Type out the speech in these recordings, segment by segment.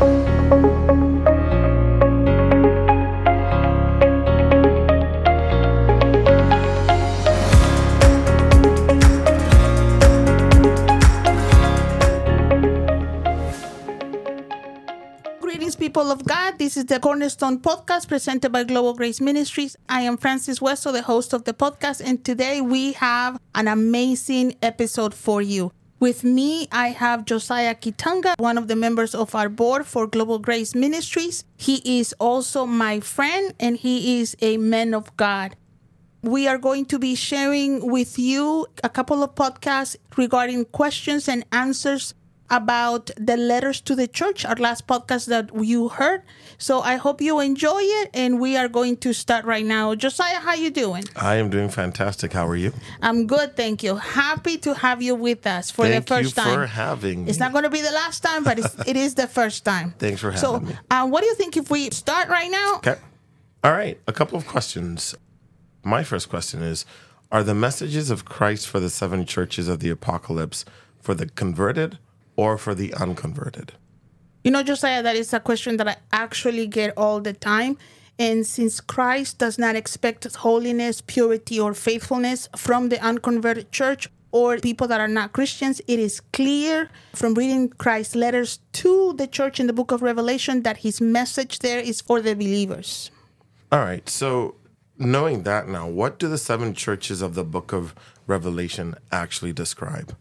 Greetings, people of God. This is the Cornerstone podcast presented by Global Grace Ministries. I am Frances Westo, the host of the podcast, and today we have an amazing episode for you. With me, I have Josiah Kitonga, one of the members of our board for Global Grace Ministries. He is also my friend and he is a man of God. We are going to be sharing with you a couple of podcasts regarding questions and answers about the letters to the church, our last podcast that you heard. So I hope you enjoy it, and we are going to start right now. Josiah, how you doing? I am doing fantastic. How are you? I'm good, thank you. Happy to have you with us for Thank the first you time. for having me. It's not going to be the last time, but it's, it is the first time. Thanks for So, having me. uh, what do you think if we start right now? Okay. All right. A couple of questions. My first question is Are the messages of Christ for the seven churches of the apocalypse for the converted or for the unconverted? You know, Josiah, that is a question that I actually get all the time. And since Christ does not expect holiness, purity, or faithfulness from the unconverted church or people that are not Christians, it is clear from reading Christ's letters to the church in the book of Revelation that his message there is for the believers. All right. So, knowing that now, what do the seven churches of the book of Revelation actually describe?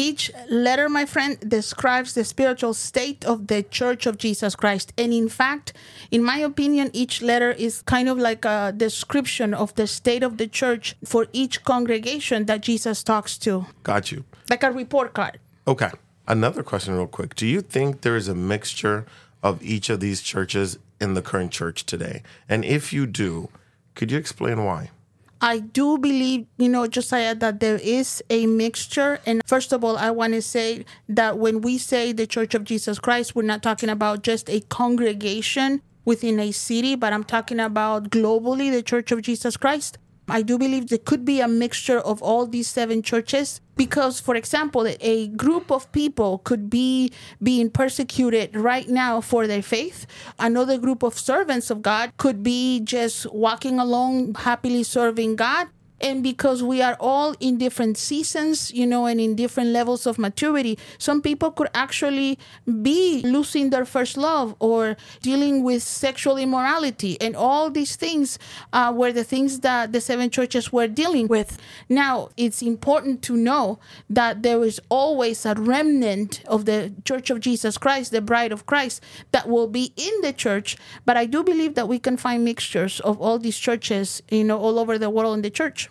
Each letter, my friend, describes the spiritual state of the Church of Jesus Christ. And in fact, in my opinion, each letter is kind of like a description of the state of the church for each congregation that Jesus talks to, Got you. like a report card. Okay. Another question, real quick. Do you think there is a mixture of each of these churches in the current church today? And if you do, could you explain why? I do believe, you know, Josiah, that there is a mixture. And first of all, I want to say that when we say the Church of Jesus Christ, we're not talking about just a congregation within a city, but I'm talking about globally the Church of Jesus Christ. I do believe there could be a mixture of all these seven churches because, for example, a group of people could be being persecuted right now for their faith. Another group of servants of God could be just walking along, happily serving God. And because we are all in different seasons, you know, and in different levels of maturity, some people could actually be losing their first love or dealing with sexual immorality. And all these things uh, were the things that the seven churches were dealing with. Now, it's important to know that there is always a remnant of the Church of Jesus Christ, the bride of Christ, that will be in the church. But I do believe that we can find mixtures of all these churches, you know, all over the world in the church.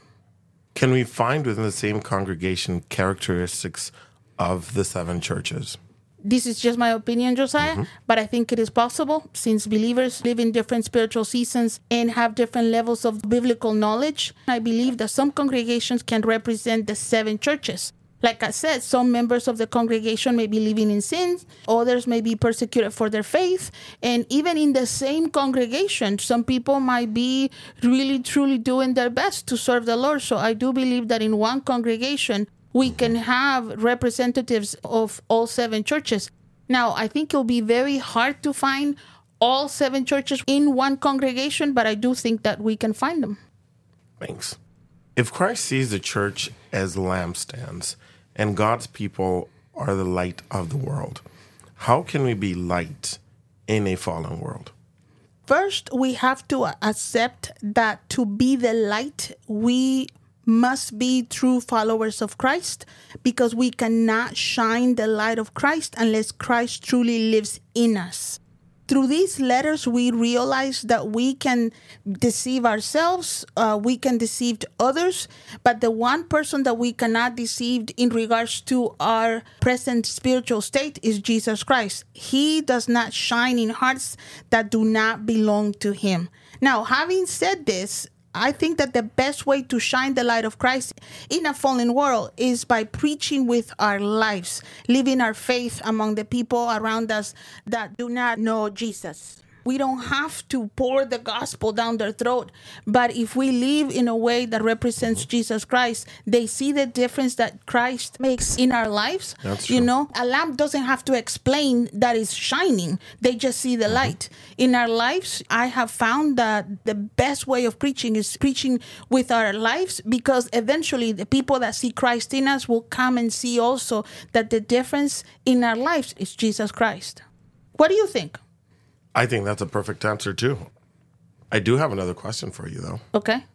Can we find within the same congregation characteristics of the seven churches? this is just my opinion, Josiah, mm-hmm. but I think it is possible since believers live in different spiritual seasons and have different levels of biblical knowledge. I believe that some congregations can represent the seven churches. Like I said, some members of the congregation may be living in sins, others may be persecuted for their faith, and even in the same congregation, some people might be really truly doing their best to serve the Lord. So I do believe that in one congregation, we can have representatives of all seven churches. Now, I think it'll be very hard to find all seven churches in one congregation, but I do think that we can find them. Thanks. If Christ sees the church as lampstands and God's people are the light of the world, how can we be light in a fallen world? First, we have to accept that to be the light, we must be true followers of Christ because we cannot shine the light of Christ unless Christ truly lives in us. Through these letters, we realize that we can deceive ourselves, uh, we can deceive others, but the one person that we cannot deceive in regards to our present spiritual state is Jesus Christ. He does not shine in hearts that do not belong to Him. Now, having said this, I think that the best way to shine the light of Christ in a fallen world is by preaching with our lives, living our faith among the people around us that do not know Jesus. We don't have to pour the gospel down their throat. But if we live in a way that represents Jesus Christ, they see the difference that Christ makes in our lives. That's You true. know, a lamp doesn't have to explain that it's shining, they just see the mm-hmm. light. In our lives, I have found that the best way of preaching is preaching with our lives because eventually the people that see Christ in us will come and see also that the difference in our lives is Jesus Christ. What do you think? I think that's a perfect answer too. I do have another question for you though. Okay.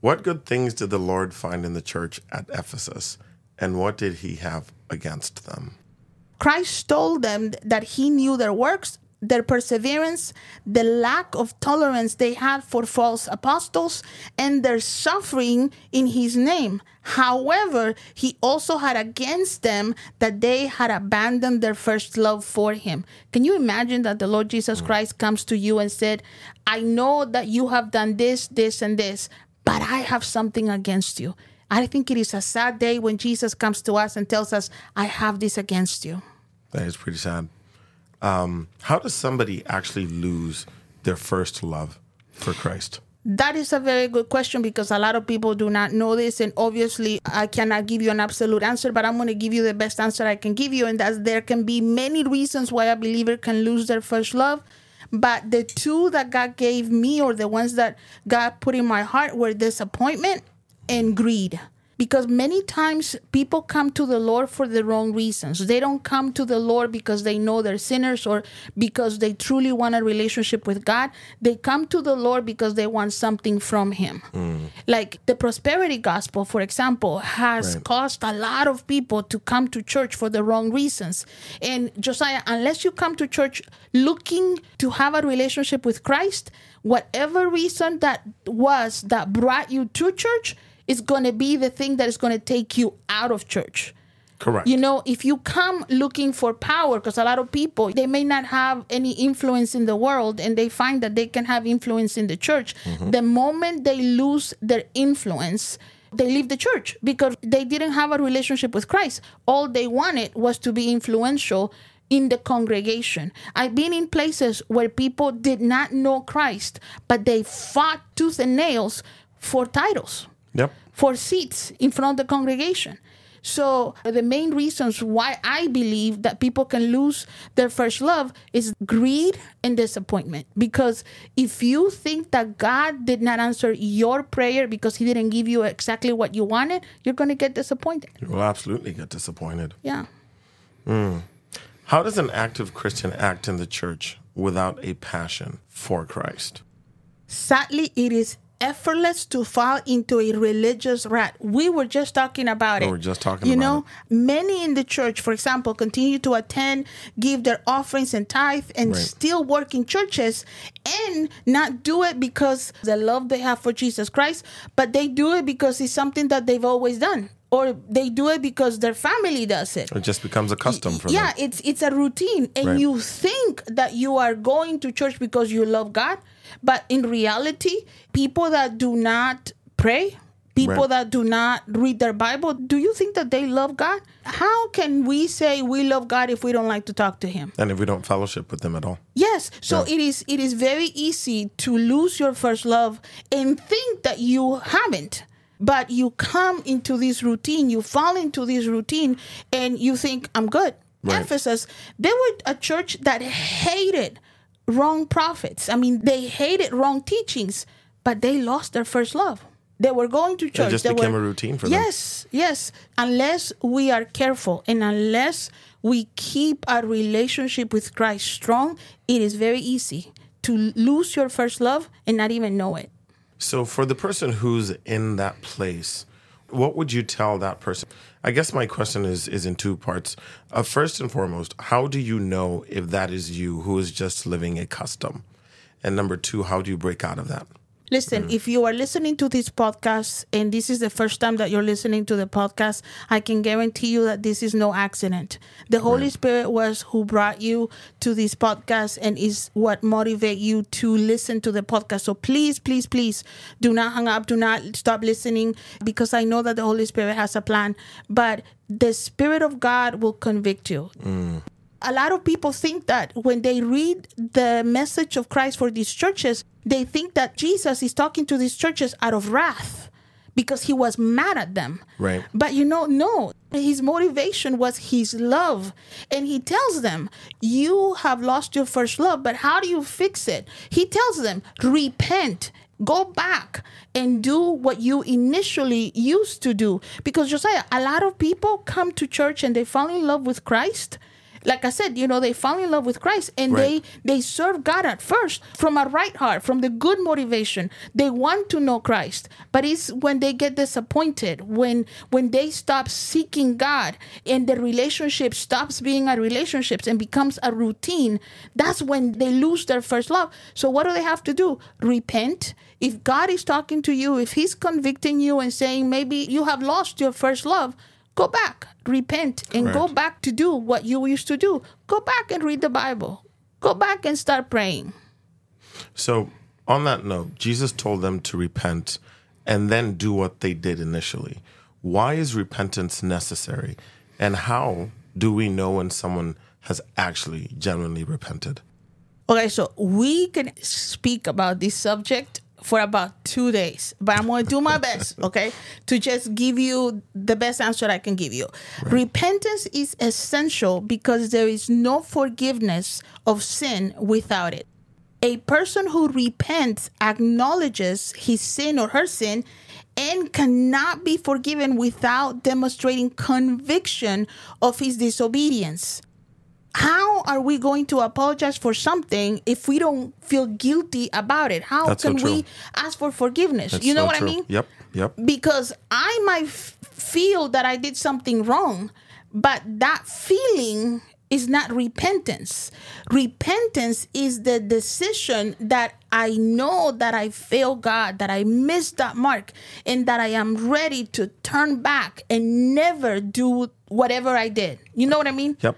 What good things did the Lord find in the church at Ephesus, and what did he have against them? Christ told them that he knew their works, their perseverance, the lack of tolerance they had for false apostles, and their suffering in his name. However, he also had against them that they had abandoned their first love for him. Can you imagine that the Lord Jesus Christ comes to you and said, I know that you have done this, this, and this, but I have something against you. I think it is a sad day when Jesus comes to us and tells us, I have this against you. That is pretty sad. Um, how does somebody actually lose their first love for Christ? That is a very good question because a lot of people do not know this. And obviously, I cannot give you an absolute answer, but I'm going to give you the best answer I can give you. And that's there can be many reasons why a believer can lose their first love. But the two that God gave me, or the ones that God put in my heart, were disappointment and greed. Because many times people come to the Lord for the wrong reasons. They don't come to the Lord because they know they're sinners or because they truly want a relationship with God. They come to the Lord because they want something from Him. Mm. Like the prosperity gospel, for example, has Right. caused a lot of people to come to church for the wrong reasons. And Josiah, unless you come to church looking to have a relationship with Christ, whatever reason that was that brought you to church is going to be the thing that is going to take you out of church. Correct. You know, if you come looking for power, because a lot of people, they may not have any influence in the world and they find that they can have influence in the church. Mm-hmm. The moment they lose their influence, they leave the church because they didn't have a relationship with Christ. All they wanted was to be influential in the congregation. I've been in places where people did not know Christ, but they fought tooth and nails for titles Yep. for seats in front of the congregation. So uh, the main reasons why I believe that people can lose their first love is greed and disappointment. Because if you think that God did not answer your prayer because he didn't give you exactly what you wanted, you're going to get disappointed. You will absolutely get disappointed. Yeah. Hmm. How does an active Christian act in the church without a passion for Christ? Sadly, it is effortless to fall into a religious rut. We were just talking about it. We were just talking about it. You know, many in the church, for example, continue to attend, give their offerings and tithe, and Right. still work in churches and not do it because the love they have for Jesus Christ, but they do it because it's something that they've always done. Or they do it because their family does it It just becomes a custom for yeah them. it's it's a routine and Right. you think that you are going to church because you love god but in reality people that do not pray people Right. that do not read their bible do you think that they love god how can we say we love god if we don't like to talk to him And if we don't fellowship with them at all. Yes, so it is it is very easy to lose your first love and think that you haven't. But you come into this routine, you fall into this routine and you think I'm good. Right. Ephesus, they were a church that hated wrong prophets. I mean, they hated wrong teachings, but they lost their first love. They were going to church. It just They became were- a routine for them. Yes, yes. Unless we are careful and unless we keep our relationship with Christ strong, it is very easy to lose your first love and not even know it. So, for the person who's in that place, what would you tell that person? I guess my question is is in two parts. Uh, first and foremost, how do you know if that is you who is just living a custom? And number two, how do you break out of that? Listen, mm. if you are listening to this podcast and this is the first time that you're listening to the podcast, I can guarantee you that this is no accident. The Holy Spirit was who brought you to this podcast and is what motivate you to listen to the podcast. So please, please, please do not hang up, do not stop listening because I know that the Holy Spirit has a plan, but the Spirit of God will convict you. Mm. A lot of people think that when they read the message of Christ for these churches, they think that Jesus is talking to these churches out of wrath because he was mad at them. Right. But you know, no, his motivation was his love. And he tells them, You have lost your first love, but how do you fix it? He tells them, Repent. Go back and do what you initially used to do. Because Josiah, a lot of people come to church and they fall in love with Christ like I said, you know, they fall in love with Christ and Right. they they serve God at first from a right heart, from the good motivation. They want to know Christ, but it's when they get disappointed, when when they stop seeking God and the relationship stops being a relationship and becomes a routine, that's when they lose their first love. So what do they have to do? Repent. If God is talking to you, if he's convicting you and saying maybe you have lost your first love, go back, repent, and go back to do what you used to do. Go back and read the Bible. Go back and start praying. So, on that note, Jesus told them to repent and then do what they did initially. Why is repentance necessary? And how do we know when someone has actually genuinely repented? Okay, so we can speak about this subject for about two days, but I'm going to do my best, okay, to just give you the best answer I can give you. Repentance is essential because there is no forgiveness of sin without it. A person who repents acknowledges his sin or her sin and cannot be forgiven without demonstrating conviction of his disobedience how are we going to apologize for something if we don't feel guilty about it? How That's so can we ask for forgiveness? That's you know so what true. I mean? Yep, yep. Because I might f- feel that I did something wrong, but that feeling is not repentance. Repentance is the decision that I know that I failed God, that I missed that mark, and that I am ready to turn back and never do whatever I did. You know what I mean? Yep.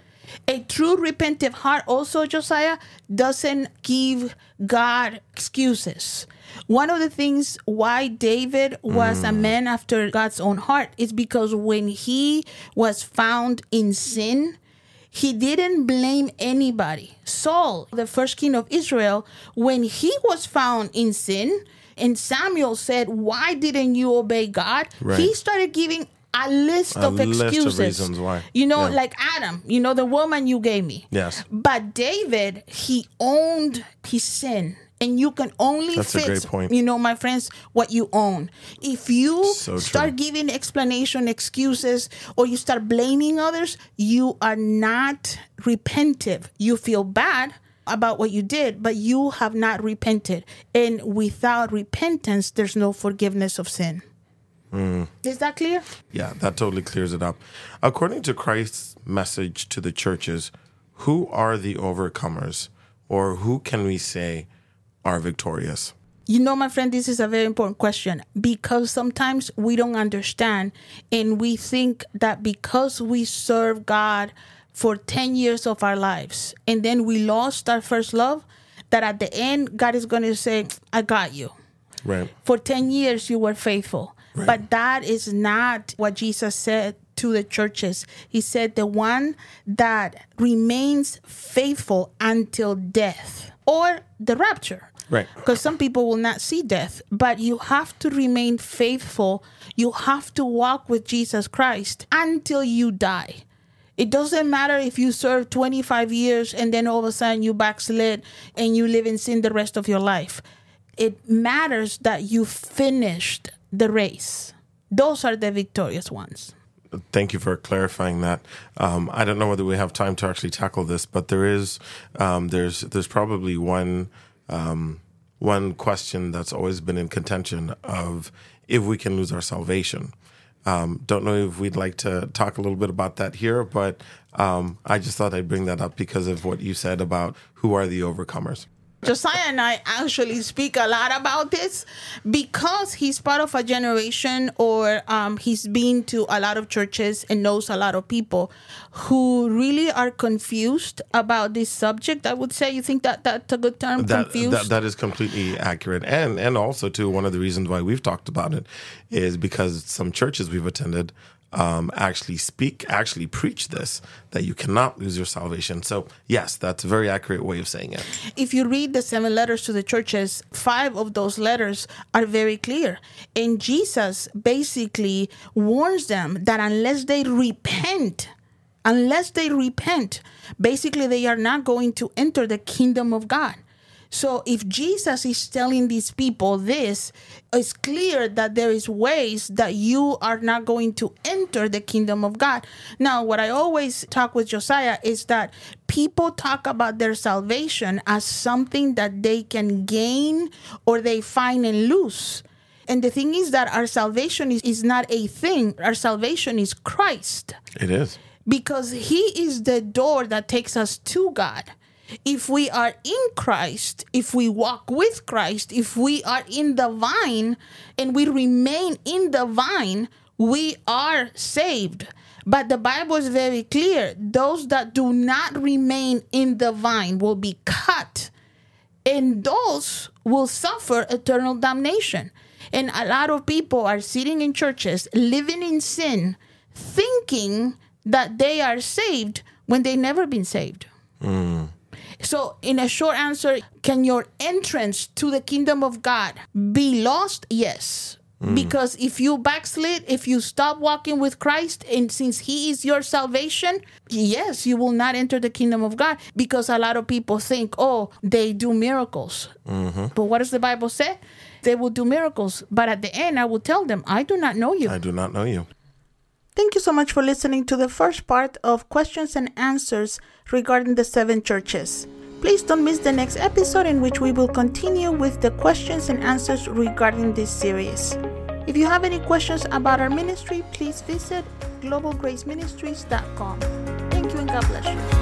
A true repentant heart, also, Josiah, doesn't give God excuses. One of the things why David was a mm. man after God's own heart is because when he was found in sin, he didn't blame anybody. Saul, the first king of Israel, when he was found in sin, and Samuel said, Why didn't you obey God? Right. He started giving a list A of list of excuses. reasons why. You know, Yeah. like Adam, you know, the woman you gave me. Yes. But David, he owned his sin. And you can only That's a fix, great point. you know, my friends, what you own. If you So start giving explanation, excuses, or you start blaming others, you are not repentive. You feel bad about what you did, but you have not repented. And without repentance, there's no forgiveness of sin. Mm. Is that clear? Yeah, that totally clears it up. According to Christ's message to the churches, who are the overcomers, or who can we say are victorious? You know, my friend, this is a very important question because sometimes we don't understand and we think that because we serve God for 10 years of our lives and then we lost our first love, that at the end, God is going to say, I got you. Right. For 10 years, you were faithful. But that is not what Jesus said to the churches. He said, the one that remains faithful until death or the rapture. Right. Because some people will not see death, but you have to remain faithful. You have to walk with Jesus Christ until you die. It doesn't matter if you serve 25 years and then all of a sudden you backslid and you live in sin the rest of your life. It matters that you finished the race. Those are the victorious ones. Thank you for clarifying that. Um, I don't know whether we have time to actually tackle this, but there is um, there's there's probably one um, one question that's always been in contention of if we can lose our salvation. Um, don't know if we'd like to talk a little bit about that here, but um, I just thought I'd bring that up because of what you said about who are the overcomers. Josiah and I actually speak a lot about this because he's part of a generation or um, he's been to a lot of churches and knows a lot of people who really are confused about this subject. I would say you think that that's a good term, that, confused. that that is completely accurate and and also too one of the reasons why we've talked about it is because some churches we've attended um, actually speak, actually preach this, that you cannot lose your salvation. So, yes, that's a very accurate way of saying it. If you read the seven letters to the churches, five of those letters are very clear. And Jesus basically warns them that unless they repent, unless they repent, basically they are not going to enter the kingdom of God. So if Jesus is telling these people this, it's clear that there is ways that you are not going to enter the kingdom of God. Now, what I always talk with Josiah is that people talk about their salvation as something that they can gain or they find and lose. And the thing is that our salvation is, is not a thing. Our salvation is Christ. It is. Because he is the door that takes us to God if we are in Christ, if we walk with Christ, if we are in the vine and we remain in the vine, we are saved. But the Bible is very clear those that do not remain in the vine will be cut, and those will suffer eternal damnation. And a lot of people are sitting in churches, living in sin, thinking that they are saved when they never been saved. So, in a short answer, can your entrance to the kingdom of God be lost? Yes. Mm. Because if you backslid, if you stop walking with Christ, and since He is your salvation, yes, you will not enter the kingdom of God. Because a lot of people think, oh, they do miracles. Mm-hmm. But what does the Bible say? They will do miracles. But at the end, I will tell them, I do not know you. I do not know you. Thank you so much for listening to the first part of questions and answers regarding the seven churches. Please don't miss the next episode in which we will continue with the questions and answers regarding this series. If you have any questions about our ministry, please visit globalgraceministries.com. Thank you and God bless you.